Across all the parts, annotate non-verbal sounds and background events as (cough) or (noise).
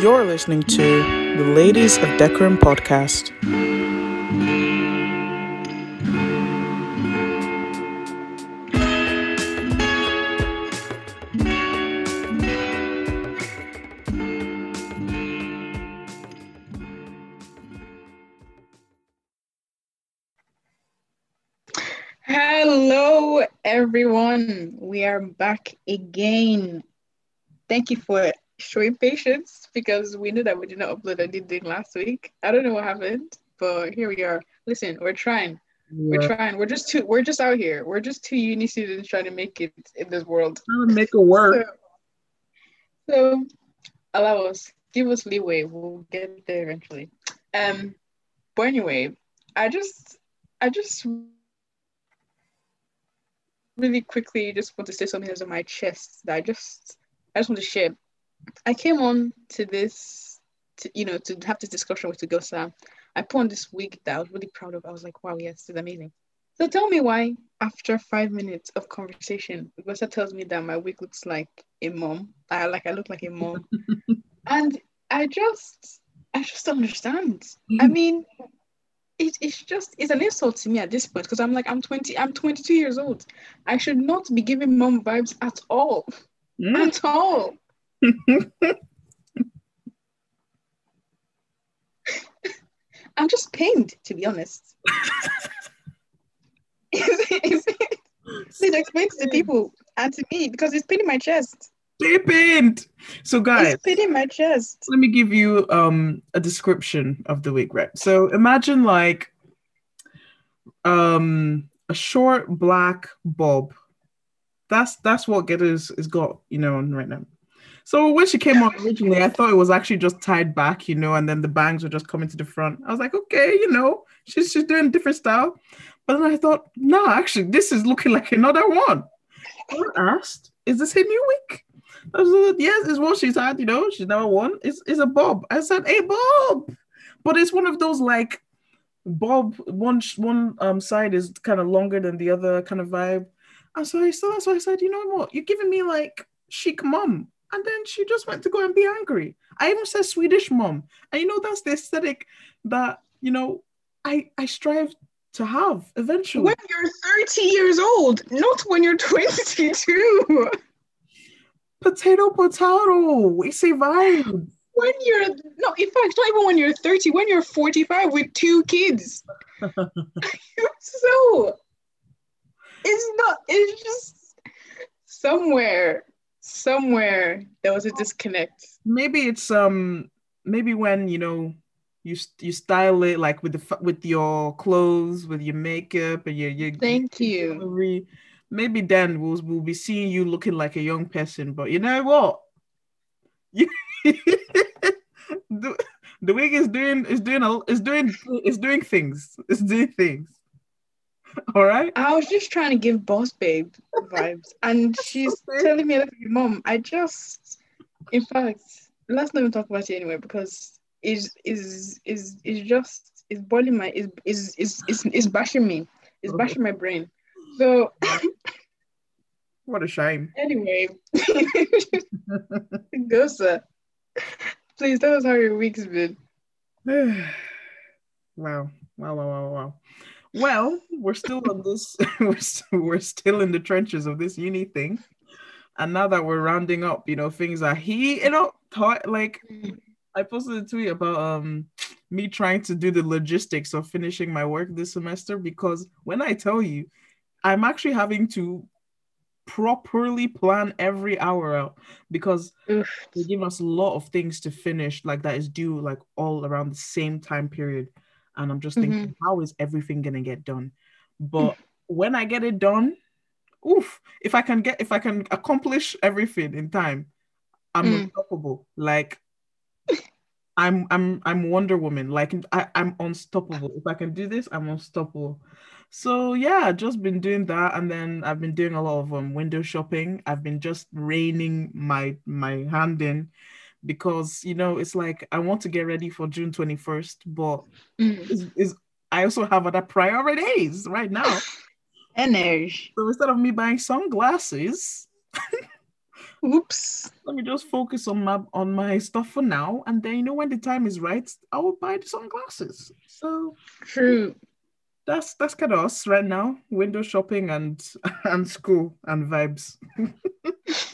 You're listening to the Ladies of Decorum podcast. Hello, everyone. We are back again. Thank you for showing patience because we knew that we did not upload anything last week. I don't know what happened, but here we are. Listen, we're trying. We're trying. We're just two. We're just out here. We're just two uni students trying to make it in this world. Trying to make it work. So, so allow us. Give us leeway. We'll get there eventually. Um, but anyway, I just, I just really quickly just want to say something that's on my chest that I just I just want to share. I came on to this to you know to have this discussion with Tugosa. I put on this wig that I was really proud of. I was like, wow, yes, this is amazing. So tell me why after five minutes of conversation, Tugosa tells me that my wig looks like a mom. I like I look like a mom. (laughs) and I just I just don't understand. I mean, it, it's just it's an insult to me at this point because I'm like I'm 20 I'm 22 years old. I should not be giving mom vibes at all. Mm. At all. I'm just pained to be honest. Please explain to the people and to me because it's paining my chest. Stay pinned. So, guys, It's paining my chest. let me give you um a description of the wig, right? So imagine like um a short black bob. That's that's what Getters is got, you know, on right now. So when she came on originally, I thought it was actually just tied back, you know, and then the bangs were just coming to the front. I was like, okay, you know, she's she's doing a different style. But then I thought, no, actually, this is looking like another one. I asked, is this a new wig? I said, yes, it's what she's had, you know, she's never won. It's, it's a bob. I said, hey, bob. But it's one of those like bob, one one um side is kind of longer than the other kind of vibe. And so I so that's why I said, you know what, you're giving me like chic mom. And then she just went to go and be angry. I even said Swedish mom. And you know, that's the aesthetic that, you know, I I strive to have eventually. When you're 30 years old, not when you're 22. Potato potato. It's a vibe. when you're no, in fact, not even when you're 30, when you're 45 with two kids. (laughs) (laughs) so it's not, it's just somewhere, somewhere there was a disconnect. maybe it's um maybe when you know you you style it like with the with your clothes with your makeup and your your Thank you. jewelry. maybe then we'll we'll be seeing you looking like a young person but you know what You- (laughs) the, the wig is doing is doing a, is doing is doing things it's doing things (laughs) all right I was just trying to give boss babe vibes, and she's (laughs) telling me mom. I just, in fact, let's not even talk about it anyway because is is is is just is boiling my is is is is is bashing me. It's Okay. bashing my brain. So what a shame (laughs) anyway, go sir. Please tell us how your week's been. wow. Wow, wow, wow, wow. Well, we're still on this, (laughs) we're, st- we're still in the trenches of this uni thing. And now that we're rounding up, you know, things are heating up. Thought like I posted a tweet about um me trying to do the logistics of finishing my work this semester because when I tell you, I'm actually having to properly plan every hour out because Oof. they give us a lot of things to finish like that is due like all around the same time period and i'm just thinking how is everything gonna get done? But when i get it done oof if i can get if i can accomplish everything in time i'm Mm. unstoppable. Like i'm i'm i'm wonder woman. Like I, i'm unstoppable. If i can do this i'm unstoppable. So yeah just been doing that and then i've been doing a lot of um, window shopping. I've been just reining my my hand in because you know it's like i want to get ready for june 21st but Mm. is, i also have other priorities right now (sighs) Energy. so instead of me buying sunglasses (laughs) Oops. Let me just focus on my on my stuff for now, and then you know when the time is right, I will buy the sunglasses. So True. that's that's kind of us right now. Window shopping and (laughs) and school and vibes. (laughs)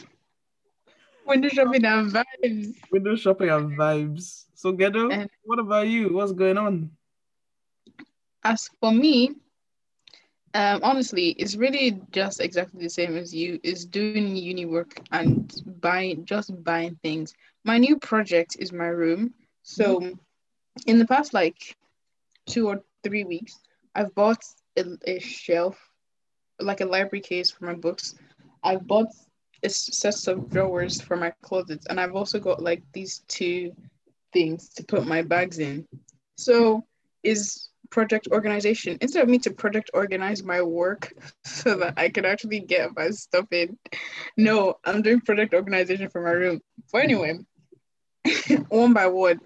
Window shopping and vibes. Window shopping and vibes. So Ghetto, And- what about you? What's going on? As for me, um, honestly, it's really just exactly the same as you. Is doing uni work and buying, just buying things. My new project is my room. So, in the past like two or three weeks, I've bought a, a shelf, like a library case for my books. I've bought sets of drawers for my closets, and I've also got like these two things to put my bags in. So, is project organization instead of me to project organize my work (laughs) so that I can actually get my stuff in. No, I'm doing project organization for my room. But anyway, (laughs) one by one.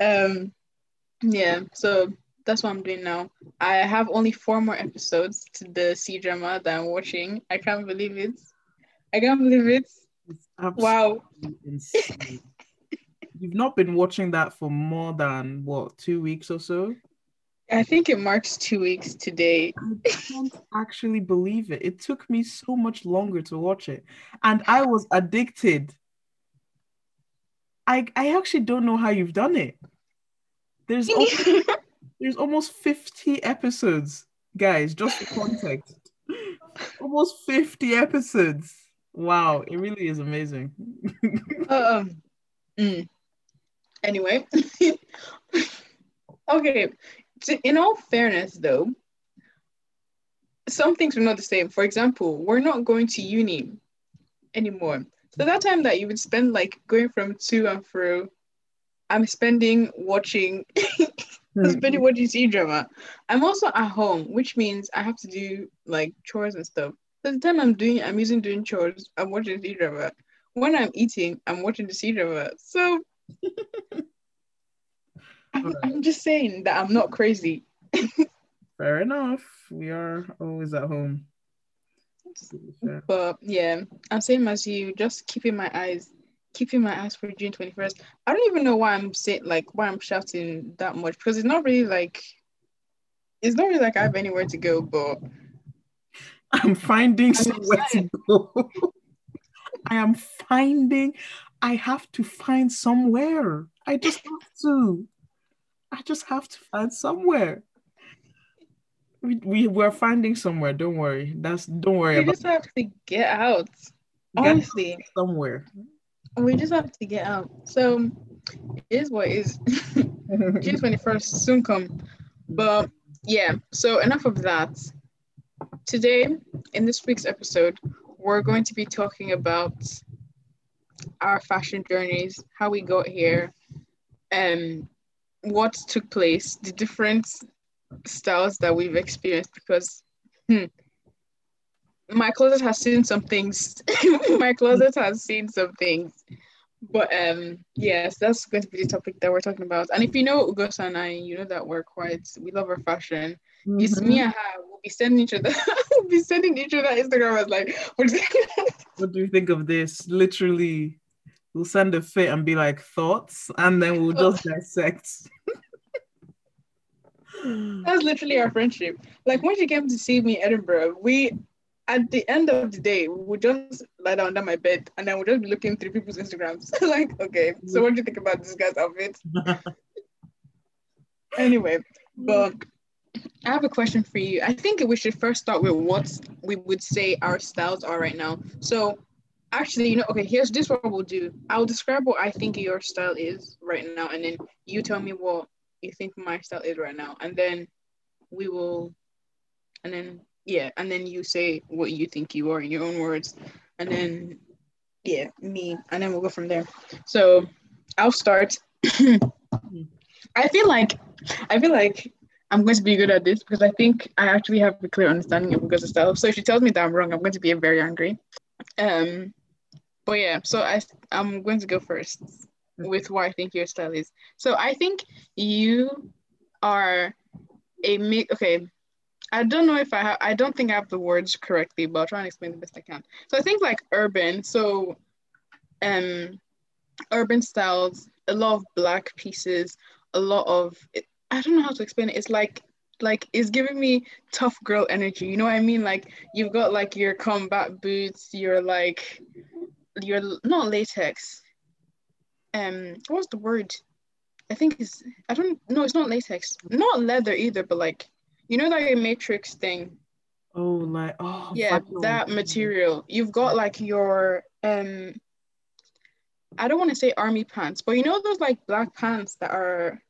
Um yeah, so that's what I'm doing now. I have only four more episodes to the C drama that I'm watching. I can't believe it. I can't believe it. It's Wow. insane. (laughs) You've not been watching that for more than what two weeks or so. I think it marks two weeks today. I can't actually believe it. It took me so much longer to watch it, and I was addicted. I I actually don't know how you've done it. There's (laughs) almost, there's almost 50 episodes, guys, just for context. (laughs) almost 50 episodes. Wow, it really is amazing. (laughs) um, mm. Anyway, (laughs) okay. In all fairness, though, some things are not the same. For example, we're not going to uni anymore. So that time that you would spend like going from to and fro, I'm spending watching, (laughs) I'm spending watching C drama. I'm also at home, which means I have to do like chores and stuff. So the time I'm doing, I'm using doing chores. I'm watching C drama. When I'm eating, I'm watching the C drama. So (laughs) I'm, Alright. I'm just saying that I'm not crazy. Fair enough. We are always at home. To be fair. But yeah, I'm same as you, just keeping my eyes, keeping my eyes for June 21st. I don't even know why I'm saying like why I'm shouting that much because it's not really like it's not really like I have anywhere to go, but I'm finding somewhere to go. I am finding, I have to find somewhere. I just have to. I just have to find somewhere. We, we we're finding somewhere. Don't worry. That's don't worry we just have to get out. Get Honestly, somewhere. we just have to get out. So it is what is. (laughs) June 21st soon come. But yeah, so enough of that. Today, in this week's episode, we're going to be talking about our fashion journeys, how we got here, and what took place, the different styles that we've experienced. Because hmm, my closet has seen some things. (laughs) my closet has seen some things. But um, yes, that's going to be the topic that we're talking about. And if you know Ugosa and I, you know that we're quite we love our fashion. It's Mhm. me and her. We'll be sending each other. (laughs) we'll be sending each other Instagram as like, What do you think of this? Literally, we'll send a fit and be like thoughts, and then we'll just (laughs) dissect. That's literally our friendship. Like when she came to see me in Edinburgh, we at the end of the day, we would just lie down under my bed and then we'd just be looking through people's Instagrams. (laughs) like, okay, so what do you think about this guy's outfit? Anyway, but I have a question for you. I think we should first start with what we would say our styles are right now. So actually, you know, okay, here's this what we'll do. I'll describe what I think your style is right now, and then you tell me what you think my style is right now. And then we will and then yeah, and then you say what you think you are in your own words. And then yeah, me, and then we'll go from there. So I'll start. (clears throat) I feel like I feel like I'm going to be good at this because I think I actually have a clear understanding of Ugo's style. So if she tells me that I'm wrong, I'm going to be very angry. Um, but yeah, so I I'm going to go first with what I think your style is. So I think you are a mix. Okay, I don't know if I have. I don't think I have the words correctly, but I'll try and explain the best I can. So I think like urban. So um urban styles, a lot of black pieces, a lot of I don't know how to explain it. It's like like it's giving me tough girl energy. You know what I mean? Like you've got like your combat boots, your like your not latex. Um, what's the word? I think it's I don't know. It's not latex, not leather either, but like you know that matrix thing. Oh, like oh yeah, that material. You've got like your um. I don't want to say army pants, but you know those like black pants that are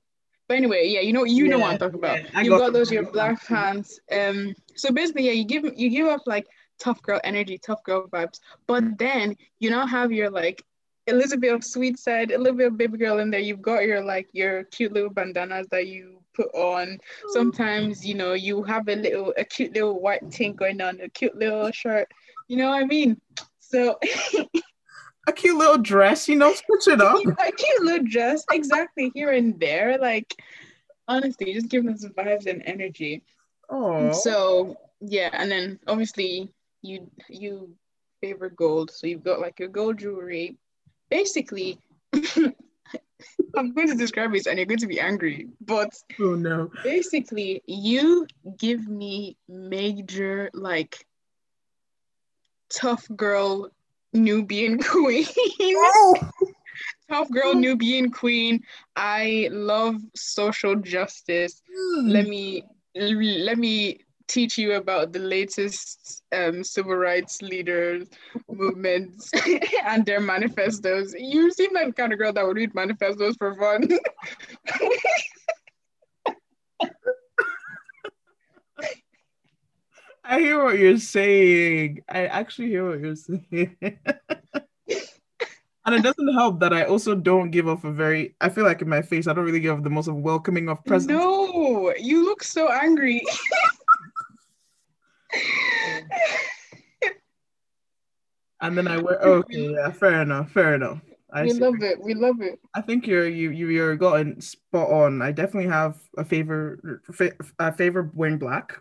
but anyway, yeah, you know, you yeah, know what I'm talking about. Yeah, You've got, got those your black pants. Um, so basically, yeah, you give you give up like tough girl energy, tough girl vibes, but then you now have your like a little bit of sweet side, a little bit of baby girl in there. You've got your like your cute little bandanas that you put on. Sometimes, you know, you have a little a cute little white thing going on, a cute little shirt. You know what I mean? So (laughs) a cute little dress, you know, switch it up. (laughs) a cute little dress, exactly here and there. Like honestly, just give them some vibes and energy. Oh. So yeah, and then obviously you you favor gold, so you've got like your gold jewelry. Basically, (laughs) I'm going to describe this and you're going to be angry, but oh no. Basically, you give me major like tough girl Nubian queen. Oh. (laughs) Tough girl Nubian queen. I love social justice. Mm. Let me let me teach you about the latest um, civil rights leaders movements (laughs) and their manifestos. You seem like the kind of girl that would read manifestos for fun. (laughs) I hear what you're saying. I actually hear what you're (laughs) saying. and it doesn't help that I also don't give off a very I feel like in my face I don't really give off the most welcoming of presence. No, you look so angry. (laughs) and then I wear okay, yeah, fair enough, fair enough. I we love it. We love it. I think you're you you you're gotten spot on. I definitely have a favor a favor wearing black.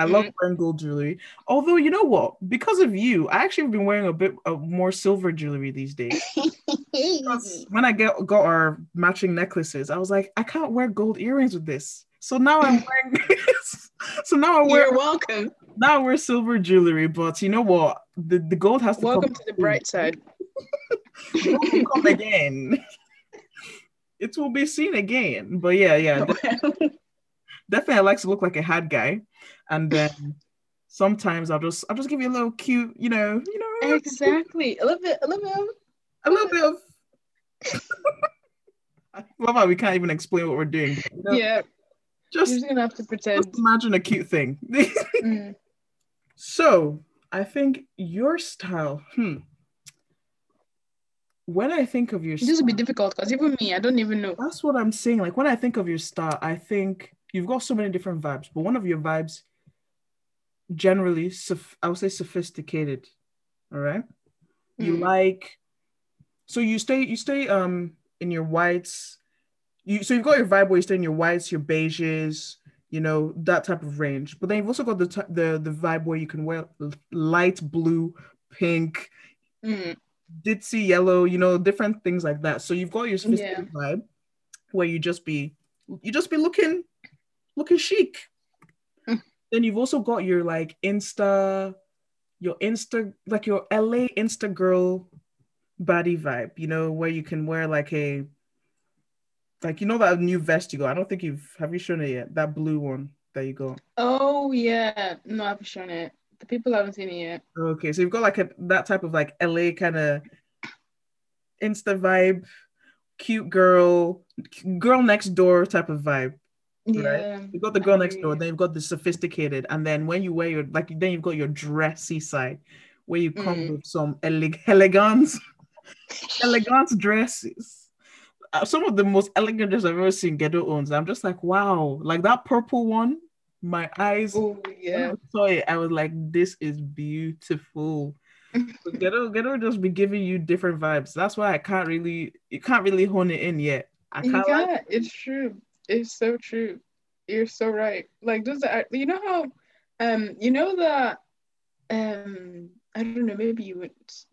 I love mm-hmm. wearing gold jewelry. Although you know what, because of you, I actually have been wearing a bit of more silver jewelry these days. (laughs) when I get got our matching necklaces, I was like, I can't wear gold earrings with this. So now I'm (laughs) wearing. (laughs) so now I wear. You're welcome. Now I wear silver jewelry, but you know what? The the gold has to. Welcome to the bright side. come again. it will be seen again. But yeah, yeah. Definitely, I like to look like a hat guy and then (laughs) sometimes I'll just I'll just give you a little cute, you know, you know. Exactly. A little bit, a little bit, of, a little bit of. I (laughs) love how we can't even explain what we're doing. You know? Yeah. Just, just gonna have to pretend. Imagine a cute thing. (laughs) mm. So I think your style. Hmm. When I think of your, this will be difficult because even me, I don't even know. That's what I'm saying. Like when I think of your style, I think you've got so many different vibes, but one of your vibes generally I would say sophisticated. All right. Mm. You like so you stay you stay um in your whites. You so you've got your vibe where you stay in your whites, your beiges, you know, that type of range. But then you've also got the t- the the vibe where you can wear light blue, pink, mm. ditzy yellow, you know, different things like that. So you've got your sophisticated yeah. vibe where you just be you just be looking looking chic mm. then you've also got your like Insta, your Insta, like your LA Insta girl body vibe, you know, where you can wear like a, like, you know, that new vest you got. I don't think you've, have you shown it yet? That blue one that you got. Oh, yeah. No, I've shown it. The people haven't seen it yet. Okay. So you've got like a, that type of like LA kind of Insta vibe, cute girl, girl next door type of vibe. Yeah. Right? You've got the girl next door, then you've got the sophisticated, and then when you wear your like then you've got your dressy side where you come mm. with some eleg- (laughs) elegance, elegance dresses. Uh, some of the most elegant dresses I've ever seen Ghetto owns. I'm just like, wow, like that purple one. My eyes, oh, yeah. I saw it, I was like, this is beautiful. Ghetto, Ghetto just be giving you different vibes. That's why I can't really, you can't really hone it in yet. I can't. Yeah, like it's true. It's so true. You're so right. Like, does that, you know how, um, you know that, um, I don't know, maybe you would,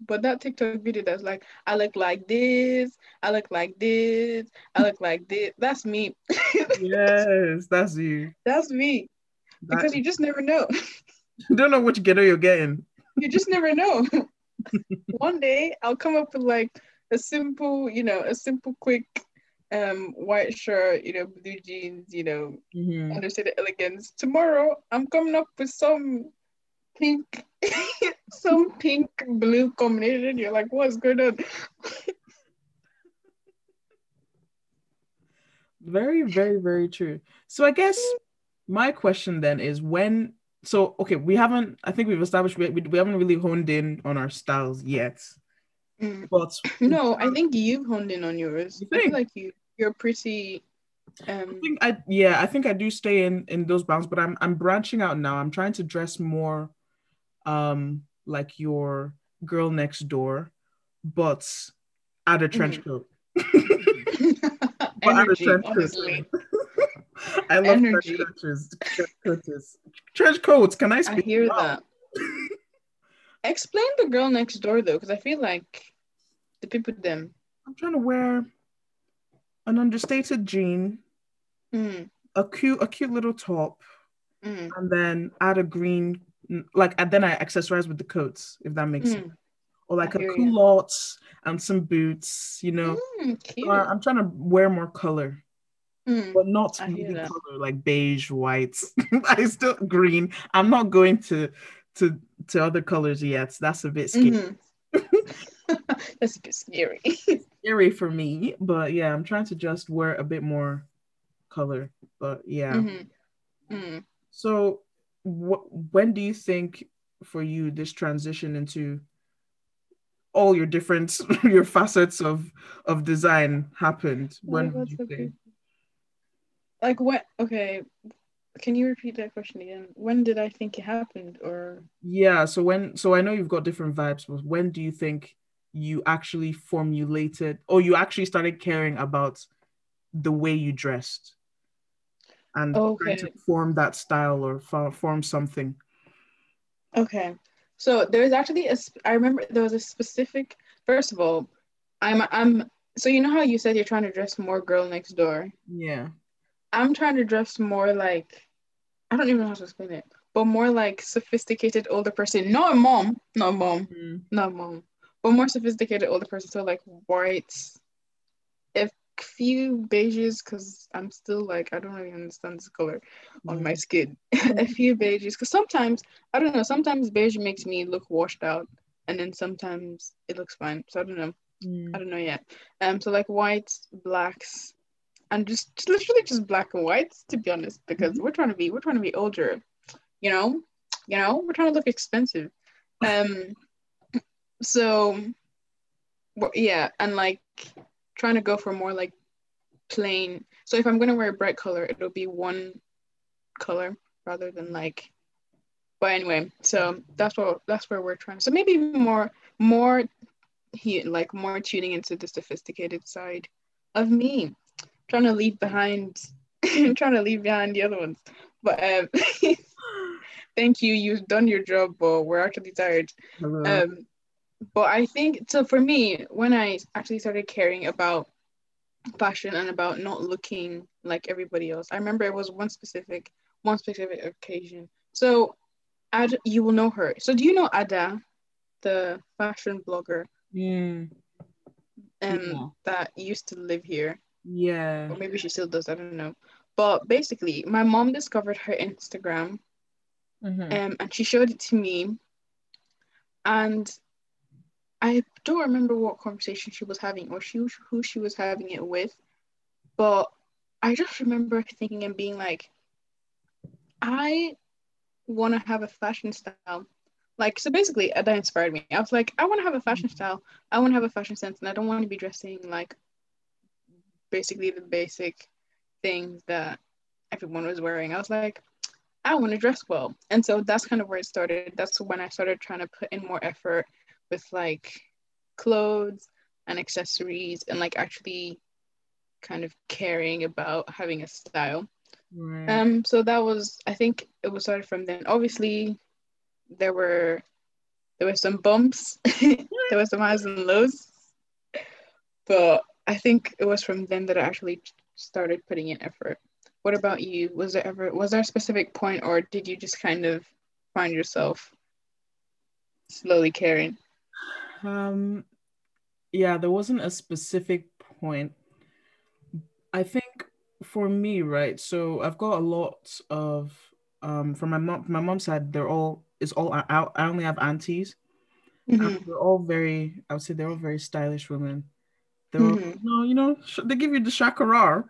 but that TikTok video that's like, I look like this, I look like this, I look like this. That's me. yes, that's you. (laughs) That's me. That, because you just never know. You (laughs) don't know which ghetto you're getting. You just never know. (laughs) One day I'll come up with like a simple, you know, a simple, quick um white shirt, you know, blue jeans, you know, mm-hmm. understated elegance. Tomorrow I'm coming up with some pink, (laughs) some pink blue combination. You're like, what's going on? very, very, very true. So I guess my question then is when so okay, we haven't I think we've established we, we haven't really honed in on our styles yet. Mm. But (clears throat) no, I think you've honed in on yours. You I feel like you you're pretty um I think I yeah, I think I do stay in in those bounds, but I'm I'm branching out now. I'm trying to dress more um like your girl next door, but add a trench mm. coat. (laughs) Energy, trench honestly. (laughs) I love Energy. trench coats. Trench coats. Trench coats. Can I speak? I hear that. Explain the girl next door though, because I feel like the people them. I'm trying to wear an understated jean, mm. a cute, a cute little top, mm. and then add a green, like, and then I accessorize with the coats, if that makes mm. sense, or like I a culotte and some boots. You know, mm, I'm trying to wear more color. Mm, but not really color like beige, white. (laughs) I still green. I'm not going to to to other colors yet. That's a bit scary. Mm-hmm. (laughs) That's a bit scary. (laughs) scary for me, but yeah, I'm trying to just wear a bit more color. But yeah. Mm-hmm. Mm. So, wh- when do you think for you this transition into all your different (laughs) your facets of of design happened? When oh, you think? like what okay can you repeat that question again? When did i think it happened or? Yeah so when so i know you've got different vibes but when do you think you actually formulated or you actually started caring about the way you dressed? And okay. trying to form that style or form something. Okay. So there's actually a i remember there was a specific first of all i'm i'm so you know how you said you're trying to dress more girl next door? Yeah. I'm trying to dress more like I don't even know how to explain it, but more like sophisticated older person. Not mom, not a mom, mm. not a mom, but more sophisticated older person. So like whites, a few beiges, because I'm still like I don't really understand this color mm. on my mm. skin. (laughs) a few beiges, because sometimes I don't know. Sometimes beige makes me look washed out, and then sometimes it looks fine. So I don't know. Mm. I don't know yet. Um, so like whites, blacks, and just, just literally just black and whites to be honest because mm-hmm. we're trying to be we're trying to be older you know? You know? We're trying to look expensive. Um so yeah and like trying to go for more like plain. So if i'm going to wear a bright color it'll be one color rather than like but anyway so that's what that's where we're trying. So maybe more more he like more tuning into the sophisticated side of me trying to leave behind (laughs) trying to leave behind the other ones. But um (laughs) thank you, you've done your job, but we're actually tired. Hello. Um but I think so for me, when I actually started caring about fashion and about not looking like everybody else, I remember it was one specific one specific occasion. So Ad, you will know her. So do you know Ada, the fashion blogger? Mm. Um, yeah. that used to live here. Yeah. Or maybe she still does. I don't know. But basically, my mom discovered her Instagram, mm-hmm. um, and she showed it to me, and I don't remember what conversation she was having or she who she was having it with, but I just remember thinking and being like, I want to have a fashion style. Like, so basically, that inspired me. I was like, I want to have a fashion style. I want to have a fashion sense, and I don't want to be dressing like basically the basic things that everyone was wearing. I was like, I want to dress well. And so that's kind of where it started. That's when I started trying to put in more effort with like clothes and accessories and like actually kind of caring about having a style. Right. Um so that was I think it was started from then. Obviously there were there were some bumps, (laughs) there were some highs and lows. But I think it was from then that I actually started putting in effort. What about you? Was there ever was there a specific point or did you just kind of find yourself slowly caring? Um yeah, there wasn't a specific point. I think for me, right? So I've got a lot of um from my mom my mom's side, they're all is all I, I only have aunties. Mm-hmm. they're all very I would say they're all very stylish women. They're mm-hmm. all, you know, they give you the shakara.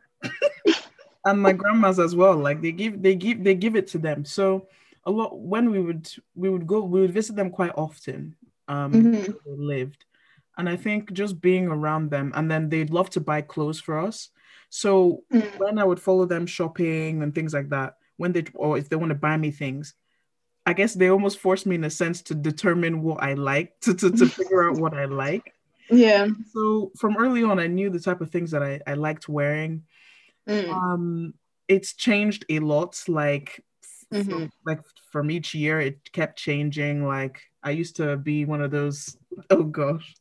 and my grandmas as well. Like they give they give they give it to them. So a lot when we would we would go we would visit them quite often. Um mm-hmm. they lived. And I think just being around them and then they'd love to buy clothes for us. So mm. when I would follow them shopping and things like that, when they or if they want to buy me things, I guess they almost forced me in a sense to determine what I like, to, to, to figure out what I like. Yeah. So from early on, I knew the type of things that I, I liked wearing. Mm. Um, it's changed a lot. Like, mm-hmm. from, like from each year, it kept changing. Like I used to be one of those. (laughs) Oh gosh,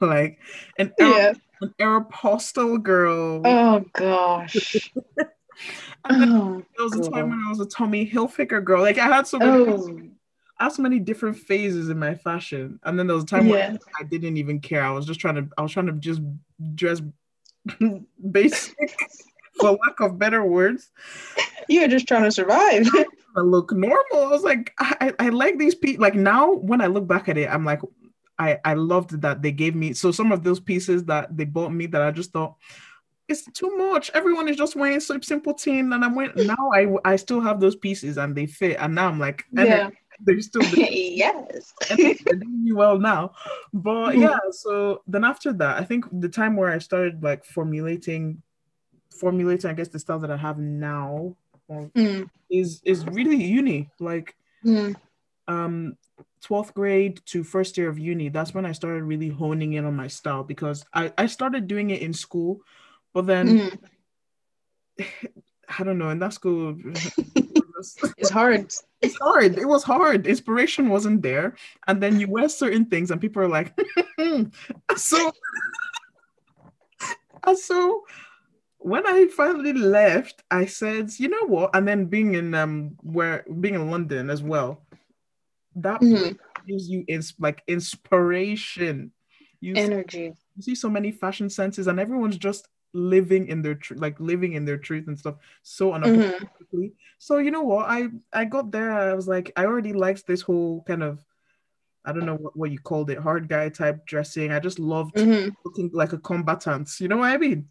like an yeah. an Aeropostale girl. Oh gosh. (laughs) oh, there was a time when I was a Tommy Hilfiger girl. Like I had so many, oh. I so many different phases in my fashion, and then there was a time yeah. when I didn't even care. I was just trying to, I was trying to just dress (laughs) basic, (laughs) for lack of better words. You were just trying to survive. I look normal. I was like, I, I like these people. Like now, when I look back at it, I'm like, I I loved that they gave me. So some of those pieces that they bought me that I just thought it's too much. Everyone is just wearing so simple team, and I'm wearing now. I I still have those pieces and they fit, and now I'm like, yeah, (laughs) they're still (laughs) yes, (laughs) they're doing well now. But mm-hmm. yeah, so then after that, I think the time where I started like formulating, formulating, I guess the style that I have now mm. is is really uni. Like, mm. um, 12th grade to first year of uni, that's when I started really honing in on my style because I, I started doing it in school, but then mm. I don't know, in that school it's hard. It's hard. It was hard. Inspiration wasn't there. And then you wear certain things and people are like, so (laughs) so when I finally left, I said, you know what? And then being in um where being in London as well, that mm-hmm. gives you ins- like inspiration. You energy. See, you see so many fashion senses, and everyone's just living in their truth, like living in their truth and stuff so unapologetically. Mm-hmm. So you know what? I I got there. I was like, I already liked this whole kind of I don't know what, what you called it, hard guy type dressing. I just loved mm-hmm. looking like a combatant. You know what I mean?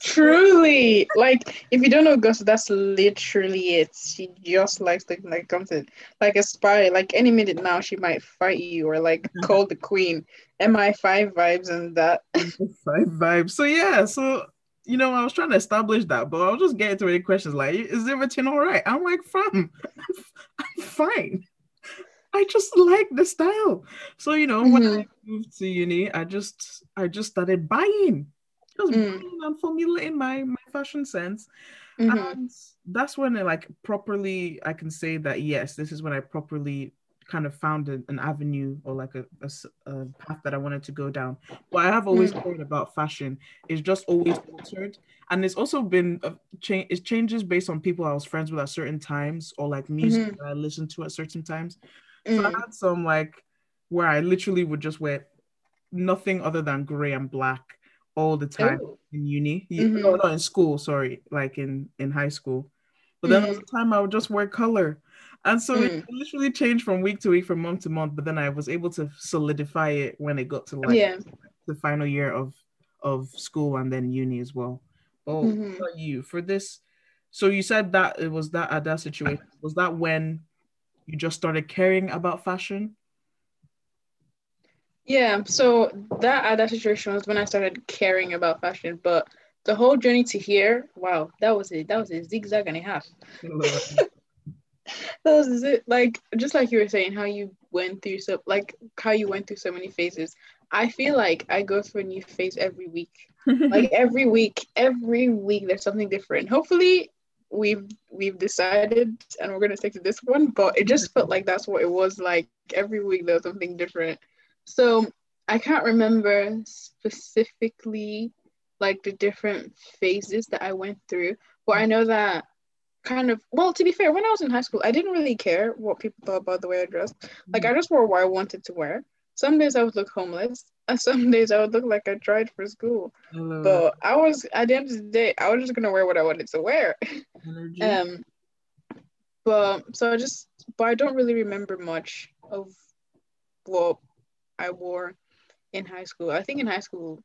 Truly, like if you don't know Gus, that's literally it. She just likes looking like something, like a spy. Like any minute now, she might fight you or like call the queen. MI5 vibes and that. (laughs) Five vibes. So yeah, so you know, I was trying to establish that, but I was just getting to any questions like, is everything all right? I'm like, fam, (laughs) I'm fine. I just like the style. So you know, mm-hmm. when I mm-hmm. moved to uni, I just I just started buying, just mm. buying and formulating my my fashion sense, mm-hmm. and that's when I like properly I can say that yes, this is when I properly kind of found an, an avenue or like a, a, a, path that I wanted to go down. But I have always mm. cared about fashion. It's just always altered, and it's also been a change. It changes based on people I was friends with at certain times or like music mm-hmm. that I listened to at certain times. Mm. So I mm. had some like where I literally would just wear nothing other than gray and black all the time Ooh. in uni. Mm-hmm. No, not in school, sorry, like in in high school. But then mm. there was mm-hmm. a time I would just wear color. And so mm. it literally changed from week to week, from month to month. But then I was able to solidify it when it got to like yeah. the final year of of school and then uni as well. Oh, mm-hmm. you for this? So you said that it was that at that situation. Was that when you just started caring about fashion? Yeah, so that at that situation was when I started caring about fashion, but the whole journey to here, wow, that was it. That was a zigzag and a half. (laughs) (laughs) that was it. Like just like you were saying, how you went through so like how you went through so many phases. I feel like I go through a new phase every week. (laughs) like every week, every week there's something different. Hopefully we've we've decided and we're gonna stick to this one, but it just felt like that's what it was like every week there was something different. So I can't remember specifically like the different phases that I went through, but I know that kind of well to be fair when i was in high school i didn't really care what people thought about the way i dressed. Like i just wore what i wanted to wear. Some days i would look homeless (laughs) and some days i would look like i tried for school. Hello. but i was at the end of the day i was just gonna wear what i wanted to wear. (laughs) Energy. um but so i just but i don't really remember much of what i wore in high school. I think in high school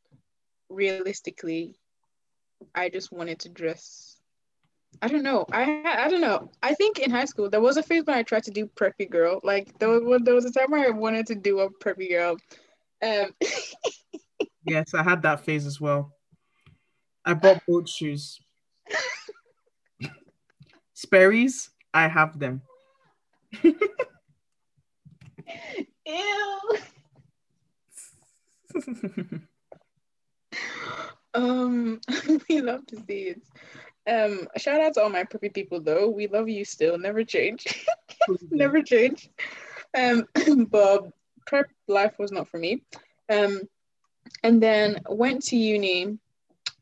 realistically i just wanted to dress I don't know. I I don't know. I think in high school there was a phase when I tried to do preppy girl. Like there was there was a time where I wanted to do a preppy girl. Um. (laughs) yes, I had that phase as well. I bought (laughs) boat shoes. Sperry's, I have them. Ew. (laughs) um, we love to see it. Um, shout out to all my preppy people though. We love you still. Never change. (laughs) Never change. Um, (clears throat) but prep life was not for me. Um, and then went to uni.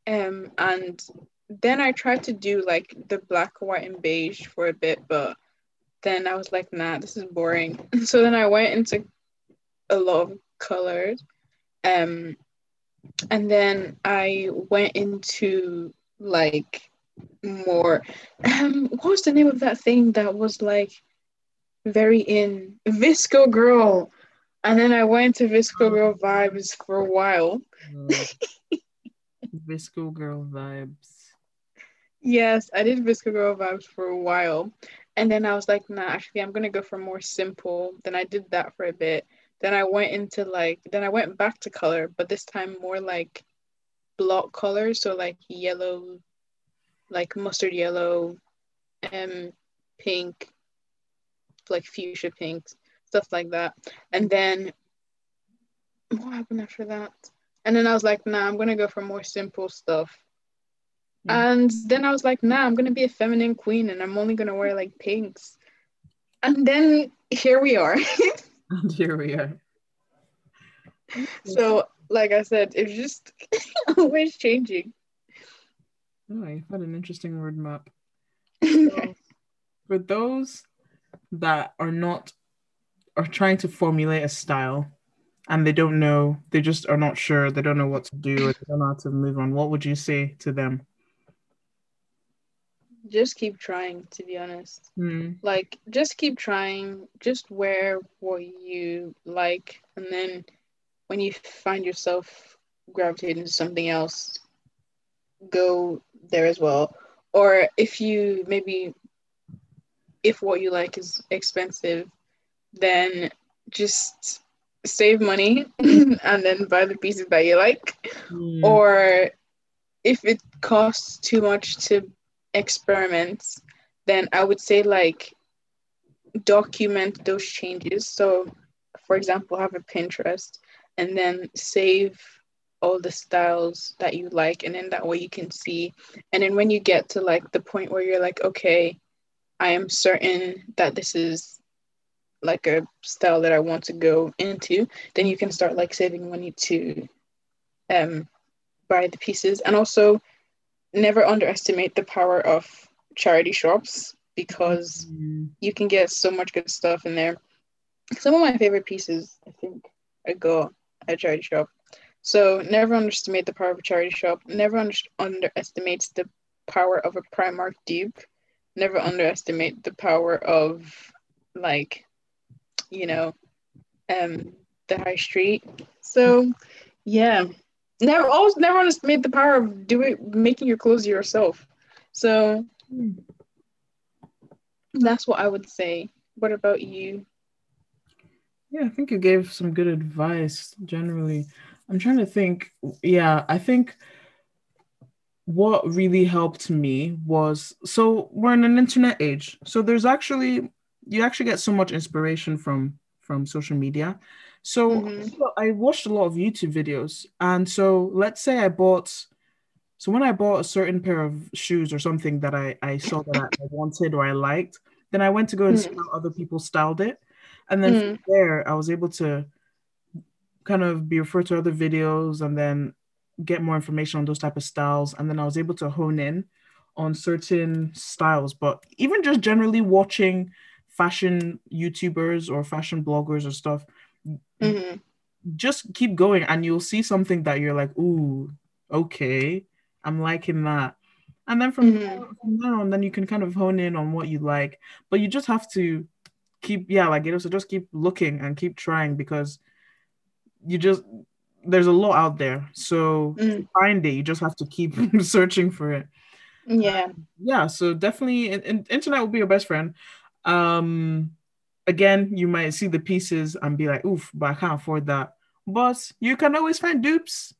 Um, and then I tried to do like the black, white, and beige for a bit, but then I was like, nah, this is boring. (laughs) So then I went into a lot of colors. Um, and then I went into like more. Um, what was the name of that thing that was like very in VSCO Girl? And then I went to VSCO Girl vibes for a while. (laughs) VSCO Girl vibes. Yes, I did VSCO Girl vibes for a while. And then I was like, nah, actually, I'm gonna go for more simple. Then I did that for a bit. Then I went into like, then I went back to color, but this time more like block colors, so like yellow, like mustard yellow, um, pink, like fuchsia pinks, stuff like that. And then what happened after that? And then I was like, nah, I'm gonna go for more simple stuff. Mm. And then I was like, nah, I'm gonna be a feminine queen and I'm only gonna wear like pinks. And then here we are. (laughs) and here we are. So, like I said, it's just (laughs) always changing. Oh, you've had an interesting roadmap. So, (laughs) for those that are not are trying to formulate a style and they don't know, they just are not sure, they don't know what to do, or they don't know how to move on, what would you say to them? Just keep trying, to be honest. Mm. Like, just keep trying, just wear what you like, and then when you find yourself gravitating to something else, go there as well. Or if you maybe, if what you like is expensive, then just save money (laughs) and then buy the pieces that you like. Mm. Or if it costs too much to experiment, then I would say like document those changes. So, for example, have a Pinterest and then save all the styles that you like and in that way you can see. And then when you get to like the point where you're like okay i am certain that this is like a style that i want to go into then you can start like saving money to um buy the pieces. And also never underestimate the power of charity shops because mm-hmm. you can get so much good stuff in there. Some of my favorite pieces i think i got at charity shop so never underestimate the power of a charity shop. Never under- underestimate the power of a Primark dupe. Never underestimate the power of like, you know, um, the high street. So yeah, never always never underestimate the power of doing making your clothes yourself. So that's what I would say. What about you? Yeah, I think you gave some good advice generally. I'm trying to think. Yeah, I think what really helped me was so we're in an internet age. So there's actually you actually get so much inspiration from from social media. So, mm-hmm. I watched a lot of YouTube videos. And so let's say I bought so when I bought a certain pair of shoes or something that I, I saw that I wanted or I liked, then I went to go and see Mm. how other people styled it. And then from there, I was able to kind of be referred to other videos and then get more information on those type of styles. And then I was able to hone in on certain styles. But even just generally watching fashion YouTubers or fashion bloggers or stuff, Mhm. just keep going and you'll see something that you're like, ooh, okay, I'm liking that. And then from, Mhm. there, from there on, then you can kind of hone in on what you like. But you just have to keep, yeah, like it so just keep looking and keep trying because you just there's a lot out there. So Mm. find it, you just have to keep (laughs) searching for it. Yeah. Yeah, so definitely in, in- internet will be your best friend. Um again, you might see the pieces and be like, oof, but I can't afford that. But you can always find dupes.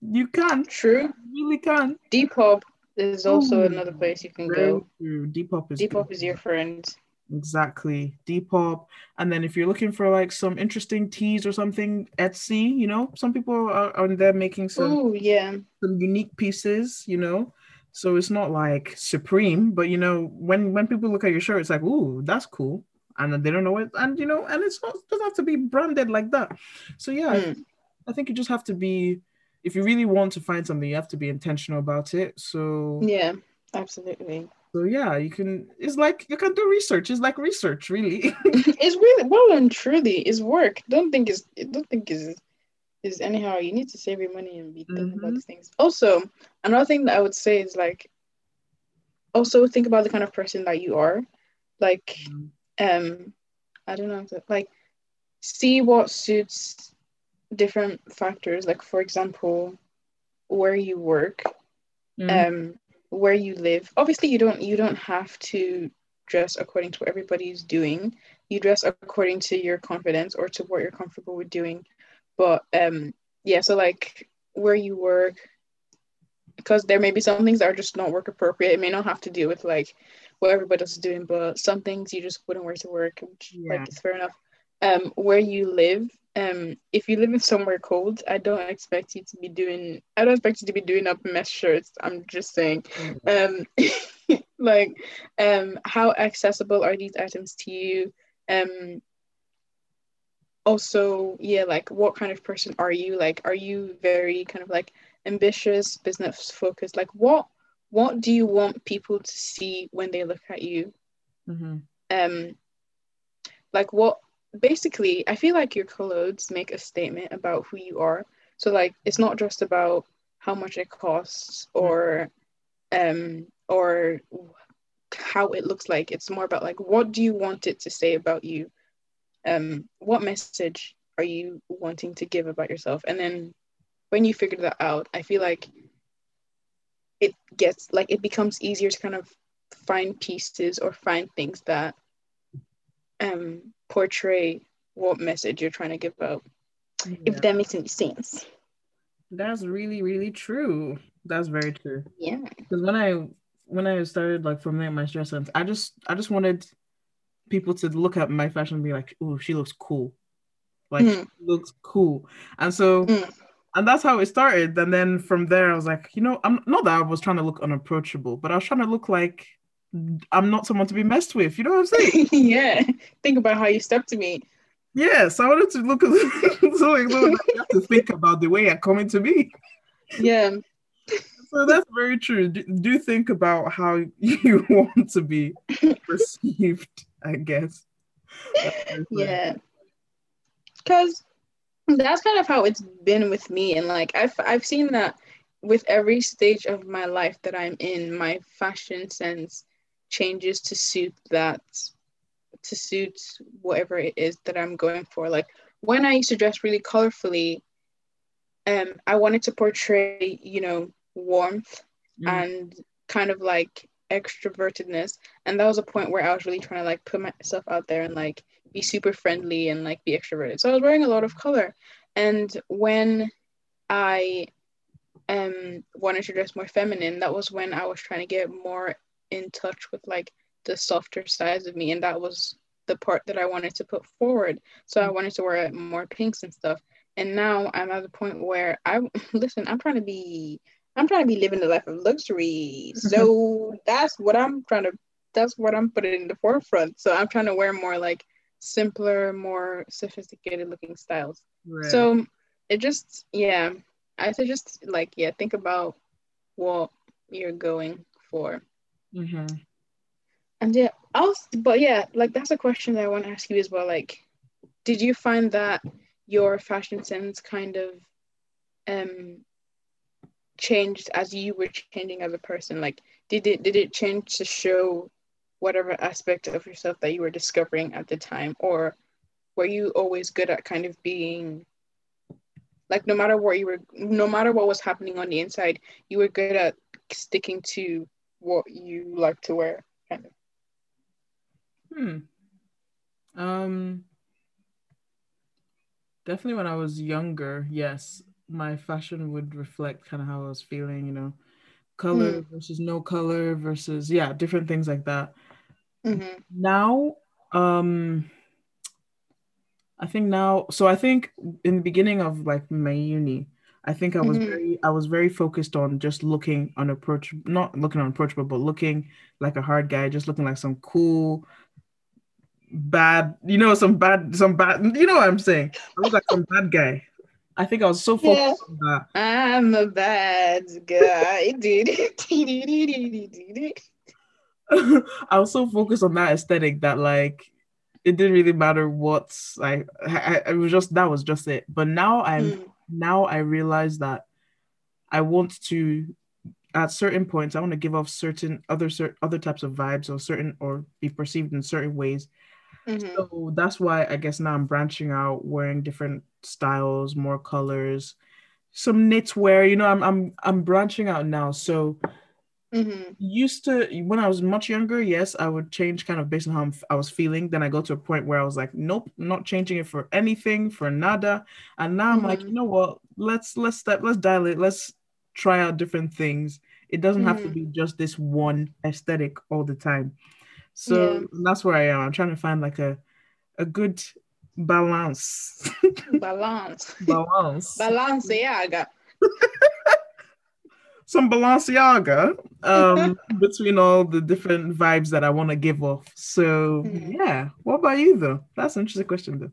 You can, True. you really can. Depop is also Ooh, another place you can go. true. Depop is Depop good. is your friend. Exactly. Depop. And then if you're looking for like some interesting teas or something, Etsy, you know, some people are on there making some Oh yeah. some unique pieces, you know. So it's not like supreme, but you know, when when people look at your shirt, it's like, ooh, that's cool. And then they don't know it, and you know, and it's not it doesn't have to be branded like that. So yeah, Mm. I think you just have to be if you really want to find something, you have to be intentional about it. So Yeah. Absolutely. So yeah, you can it's like you can do research. It's like research, really. (laughs) it's really well and truly it's work. Don't think it's. don't think it's. is anyhow. You need to save your money and be thinking about Mhm. these things. Also, another thing that I would say is like also think about the kind of person that you are. Like um I don't know like see what suits different factors. Like for example, where you work, Mm. um where you live obviously you don't you don't have to dress according to what everybody's doing. You dress according to your confidence or to what you're comfortable with doing. But um yeah so like where you work because there may be some things that are just not work appropriate. It may not have to do with like what everybody else is doing but some things you just wouldn't wear to work which Yeah. like is fair enough um where you live um if you live in somewhere cold i don't expect you to be doing i don't expect you to be doing up mesh shirts i'm just saying. Um (laughs) like um how accessible are these items to you? Um also yeah like what kind of person are you? Like are you very kind of like ambitious business focused? Like what what do you want people to see when they look at you? Mhm. um like what basically i feel like your clothes make a statement about who you are. So like it's not just about how much it costs or um or how it looks like. It's more about like what do you want it to say about you? Um what message are you wanting to give about yourself? And then when you figure that out i feel like it gets like it becomes easier to kind of find pieces or find things that um portray what message you're trying to give out Yeah. if that makes any sense That's really, really true. That's very true. yeah Because when I when I started like formulating my dress sense, I just I just wanted people to look at my fashion and be like, "Oh, she looks cool." Like Mm. she looks cool. And so Mm. and that's how it started. And then from there I was like, you know, I'm not that I was trying to look unapproachable, but I was trying to look like I'm not someone to be messed with. You know what I'm saying? (laughs) yeah think about how you step to me yes, I wanted to look at so like, so you have to think about the way you're coming to me. yeah So that's very true. Do, do think about how you (laughs) want to be perceived, I guess. That's very fair. yeah because that's kind of how it's been with me and like I've, I've seen that with every stage of my life that i'm in my fashion sense changes to suit that to suit whatever it is that i'm going for. Like when i used to dress really colorfully um i wanted to portray you know warmth Mm. and kind of like extrovertedness. And that was a point where i was really trying to like put myself out there and like be super friendly and like be extroverted. So i was wearing a lot of color. And when i um wanted to dress more feminine that was when i was trying to get more in touch with like the softer sides of me and that was the part that i wanted to put forward so i wanted to wear more pinks and stuff and now i'm at the point where i (laughs) listen i'm trying to be I'm trying to be living the life of luxury. (laughs) So that's what I'm trying to that's what I'm putting in the forefront. So I'm trying to wear more like simpler, more sophisticated looking styles. Right. So it just yeah, I just like yeah, think about what you're going for. Mm-hmm. And yeah, also, but yeah, like that's a question that I want to ask you as well. Like, did you find that your fashion sense kind of um changed as you were changing as a person? Like, did it did it change to show whatever aspect of yourself that you were discovering at the time, or were you always good at kind of being like no matter what you were no matter what was happening on the inside you were good at sticking to what you like to wear kind of hmm um definitely when i was younger yes my fashion would reflect kind of how i was feeling you know color mm. versus no color versus yeah different things like that mm-hmm. now um I think now, so I think in the beginning of like my uni, I think I was mm-hmm. very, I was very focused on just looking unapproachable, not looking unapproachable, but looking like a hard guy, just looking like some cool, bad, you know, some bad, some bad, you know what I'm saying? I look like some bad guy. I think I was so focused yeah. on that. I'm a bad guy. I was so focused on that aesthetic that like it didn't really matter what like I, I, it was just that was just it but now i'm mm. Now i realize that i want to at certain points i want to give off certain other certain other types of vibes or certain or be perceived in certain ways mm-hmm. so that's why i guess now i'm branching out wearing different styles more colors some knitwear you know i'm i'm i'm branching out now so Mm-hmm. Used to when I was much younger, yes, I would change kind of based on how I'm, i was feeling. Then I go to a point where I was like, nope, not changing it for anything, for nada. And now mm-hmm. I'm like, mm-hmm. you know what? Let's let's step, let's dial it. Let's try out different things. It doesn't mm-hmm. have to mm-hmm. be just this one aesthetic all the time. So yeah. that's where I am. I'm trying to find like a a good balance. (laughs) balance. (laughs) balance. balance. Yeah, (laughs) some Balenciaga um, (laughs) between all the different vibes that I want to give off. So mm. yeah, what about you though? That's an interesting question though.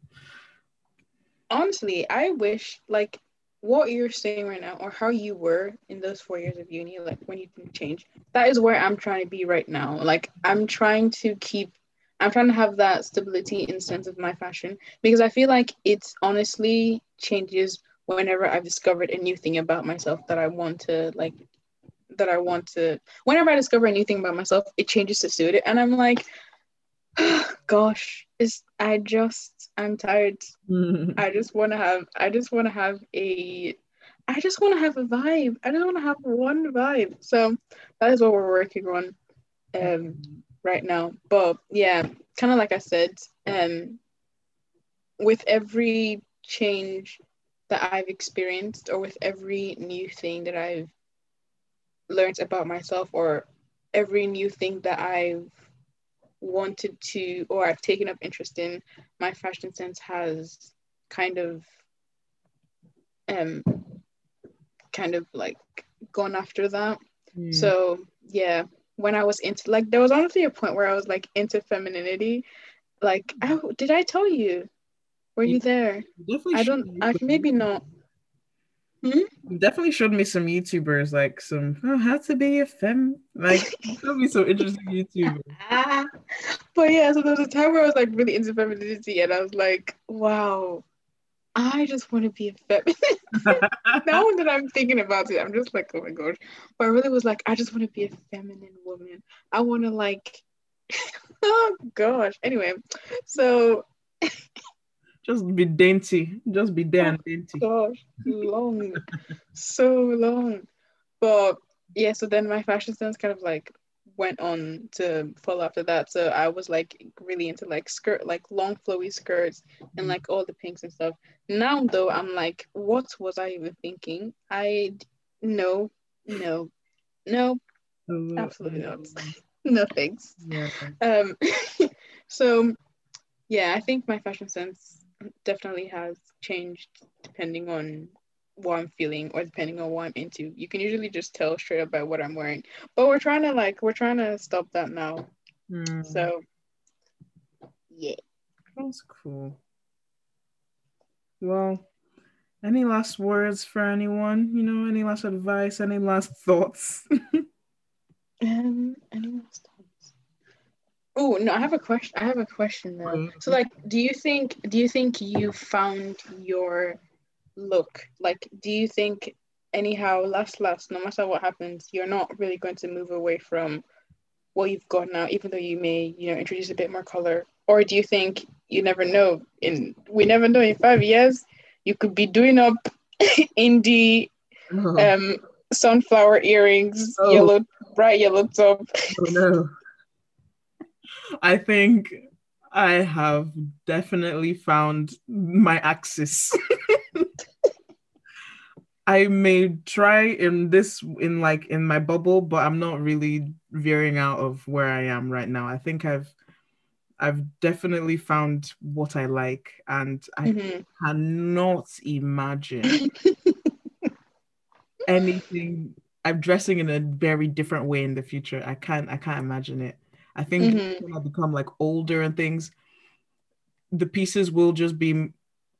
Honestly, I wish like what you're saying right now or how you were in those four years of uni, like when you didn't change, that is where I'm trying to be right now. Like I'm trying to keep I'm trying to have that stability in sense of my fashion because I feel like it's honestly changes whenever I've discovered a new thing about myself that I want to like that I want to whenever I discover a new thing about myself, it changes to suit it. And I'm like, oh, (sighs) gosh, is I just I'm tired. I just wanna have I just wanna have a I just wanna have a vibe. I just wanna have one vibe. So that is what we're working on um right now. But yeah, kind of like I said, um with every change that I've experienced or with every new thing that I've learned about myself or every new thing that I've wanted to or I've taken up interest in, my fashion sense has kind of um kind of like gone after that. Mm. So yeah, when I was into like there was honestly a point where I was like into femininity. Like oh did I tell you? Were you, you there? I don't. I, maybe not. Hmm? Definitely showed me some YouTubers, like some oh, how to be a fem. Like, (laughs) showed me some interesting YouTubers. (laughs) but yeah, so there was a time where I was like really into femininity, and I was like, wow, I just want to be a feminine. (laughs) now that I'm thinking about it, I'm just like, oh my gosh. But I really was like, I just want to be a feminine woman. I want to like, oh gosh. Anyway, so just be dainty. Just be there oh, and dainty. Gosh, long. so long. But yeah, so then my fashion sense kind of like went on to follow after that. So I was like really into like skirt, like long flowy skirts and like all the pinks and stuff. Now though, I'm like, what was I even thinking? I no, no, no, absolutely not. (laughs) no thanks. Yeah. Um. (laughs) so yeah, I think my fashion sense definitely has changed depending on what I'm feeling or depending on what I'm into. You can usually just tell straight up by what I'm wearing. But we're trying to like we're trying to stop that now. Hmm, So yeah. that's cool. Well, any last words for anyone? You know, any last advice? Any last thoughts? (laughs) Um anyone else? Oh no, I have a question. I have a question though. Oh, So like do you think do you think you found your look? Like do you think anyhow last last no matter what happens, you're not really going to move away from what you've got now, even though you may, you know, introduce a bit more color? Or do you think you never know in we never know in five years you could be doing up (laughs) indie (laughs) um sunflower earrings, Oh. yellow bright yellow top. oh, no. I think I have definitely found my axis. (laughs) I may try in this in like in my bubble, but I'm not really veering out of where I am right now. I think I've I've definitely found what I like and I Mhm. cannot imagine (laughs) anything I'm dressing in a very different way in the future. I can't I can't imagine it. I think Mhm. when I become like older and things, the pieces will just be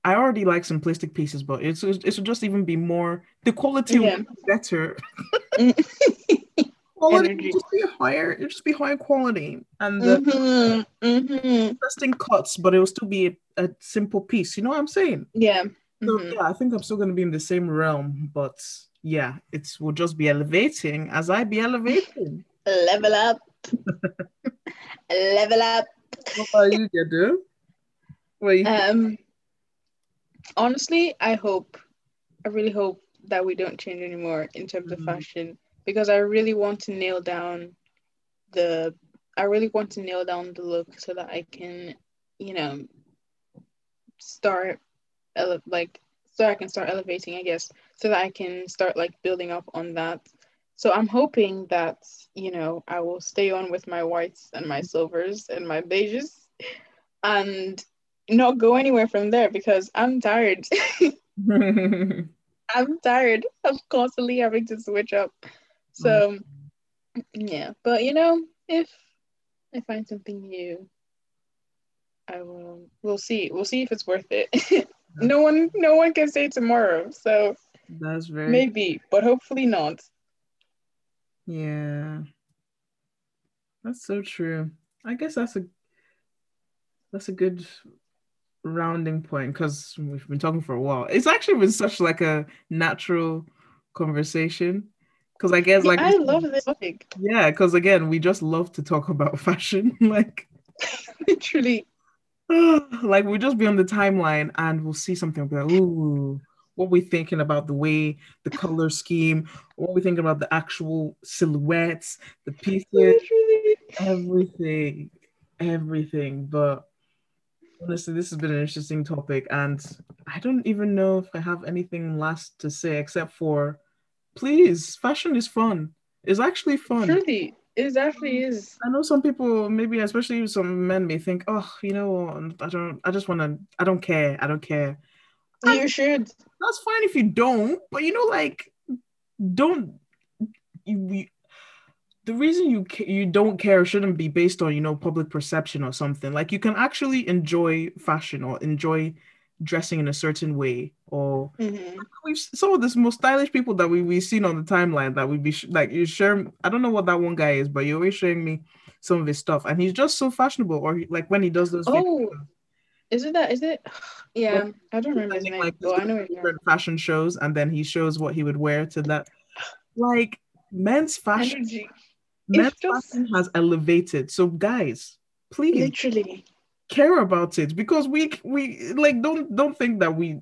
I already like simplistic pieces, but it's it should just even be more the quality Yeah. will be better. (laughs) Quality Energy. just be higher, it'll just be higher quality. And the Mhm. Mhm. interesting cuts, but it will still be a, a simple piece. You know what I'm saying? Yeah. So Mhm. yeah, I think I'm still gonna be in the same realm, but yeah, it will just be elevating as I be elevating. Level up. Level up. What about you? What you Um honestly, I hope I really hope that we don't change anymore in terms of Mhm. fashion because I really want to nail down the I really want to nail down the look so that I can, you know, start ele- like so I can start elevating, I guess, so that I can start like building up on that. So I'm hoping that, you know, I will stay on with my whites and my silvers and my beiges and not go anywhere from there because I'm tired. (laughs) I'm tired of constantly having to switch up. So yeah, but you know, if I find something new, I will. We'll see. We'll see if it's worth it. (laughs) no one, no one can say tomorrow. So That's very maybe, but hopefully not. Yeah. That's so true. I guess that's a that's a good rounding point because we've been talking for a while. It's actually been such like a natural conversation. Because I guess like I love this topic. yeah, because again, we just love to talk about (laughs) fashion. like (laughs) Literally. (sighs) like we'll just be on the timeline and we'll see something we'll be like, ooh, what we thinking about the way the color scheme, what we're thinking about the actual silhouettes, the pieces, Literally. everything, everything. But honestly, this has been an interesting topic, and I don't even know if I have anything last to say except for please, fashion is fun. It's actually fun. Truly, it actually is. I know some people, maybe especially some men, may think, oh, you know, I don't, I just want to, I don't care, I don't care. You should. That's fine if you don't, but you know, like, don't you? you the reason you you don't care shouldn't be based on you know public perception or something. Like you can actually enjoy fashion or enjoy dressing in a certain way or Mhm. we've some of the most stylish people that we we've seen on the timeline that we be sh- like you share I don't know what that one guy is but you're always showing me some of his stuff and he's just so fashionable or he, like when he does those Oh, is it that? Is it? (sighs) Yeah, I don't remember his name. like I know different fashion shows and then he shows what he would wear to that like men's fashion energy. men's just- fashion has elevated so guys please Literally. care about it because we we like don't don't think that we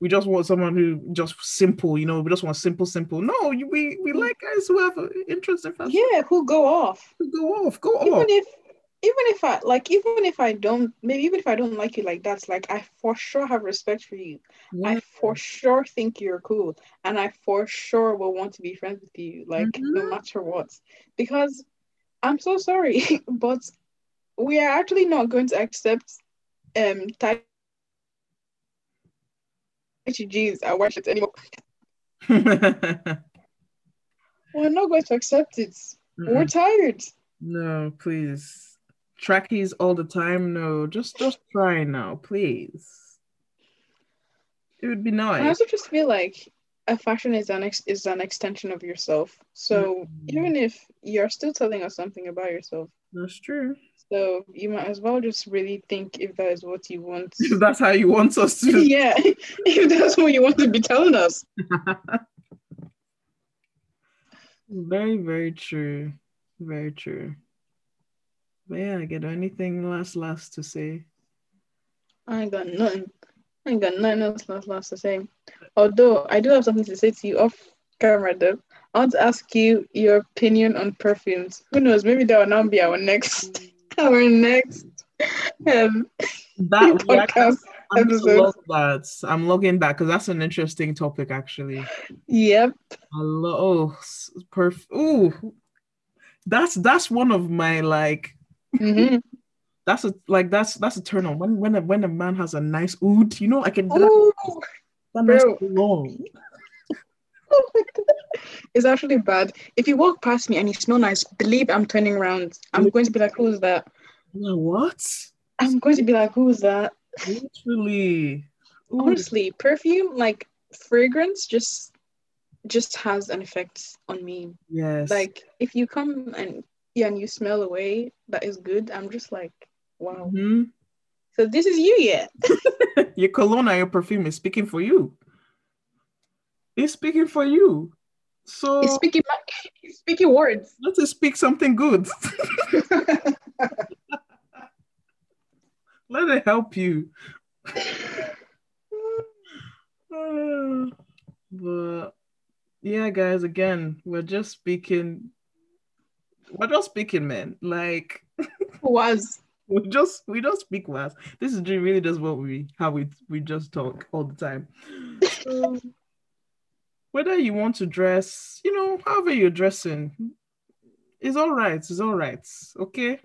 we just want someone who just simple you know we just want simple simple no we we like guys who have an interest in fashion Yeah, who go off. Who go off go Even off if even if I like even if I don't maybe even if I don't like you like that, like I for sure have respect for you. I for sure think you're cool. And I for sure will want to be friends with you, like no Mhm. matter what. Because I'm so sorry, (laughs) but we are actually not going to accept um type and white shirts anymore. (laughs) We're not going to accept it. We're tired. no, please. Trackies all the time. No, just just try now, please. It would be nice. I also just feel like a fashion is an ex- is an extension of yourself. So Mm. even if you're still telling us something about yourself, That's true. so you might as well just really think if that is what you want. (laughs) If that's how you want us to. (laughs) yeah, (laughs) if that's what you want to be telling us. very, very true. Very true. But yeah, I get anything last last to say. I ain't got nothing. I ain't got nothing else last, last to say. Although I do have something to say to you off camera though. I want to ask you your opinion on perfumes. Who knows? Maybe that will now be our next (laughs) our next um That (laughs) podcast. I'm log that. I'm logging that because that's an interesting topic actually. Yep. I love oh perf ooh. That's that's one of my like hmm that's a like that's that's a turn on when when a, when a man has a nice oud, you know, I can Ooh. that nice bro. Oh my God. It's actually bad. If you walk past me and you smell nice, believe I'm turning around. I'm going to be like, who's that? What? I'm going to be like, who's that? Literally. Ooh, Honestly, perfume, like fragrance, just just has an effect on me. yes. Like if you come and yeah, and you smell a way that is good, I'm just like, wow. Mhm. So this is you, yeah. (laughs) your cologne your perfume is speaking for you. It's speaking for you. So He's speaking he's speaking words. (laughs) let us speak something good. (laughs) let it help you. (sighs) But yeah, guys, again, we're just speaking. We're just speaking, man. Like Was (laughs) we just we don't speak words. This is really just what we how we we just talk all the time. So, whether you want to dress, you know, however you're dressing, it's all right. It's all right. Okay,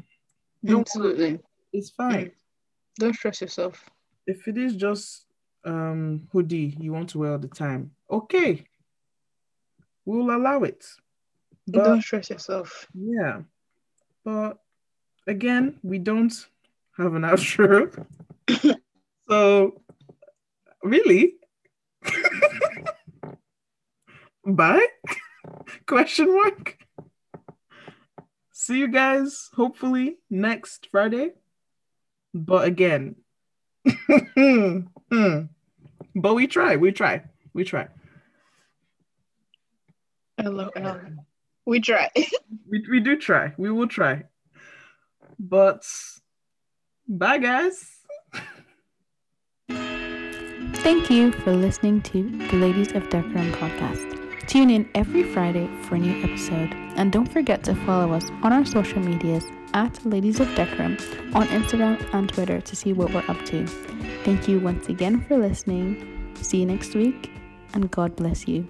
don't absolutely. it's fine. Don't stress yourself. If it is just um hoodie you want to wear all the time, okay, we'll allow it. But Don't stress yourself. Yeah. But again, we don't have an outro. (laughs) so really? (laughs) Bye? (laughs) Question mark. See you guys hopefully next Friday. But again, hmm, but we try, we try, we try. LOL. We try. (laughs) We, we do try. We will try. But bye, guys. Thank you for listening to the Ladies of Decorum podcast. Tune in every Friday for a new episode. And don't forget to follow us on our social medias at Ladies of Decorum on Instagram and Twitter to see what we're up to. Thank you once again for listening. See you next week, and God bless you.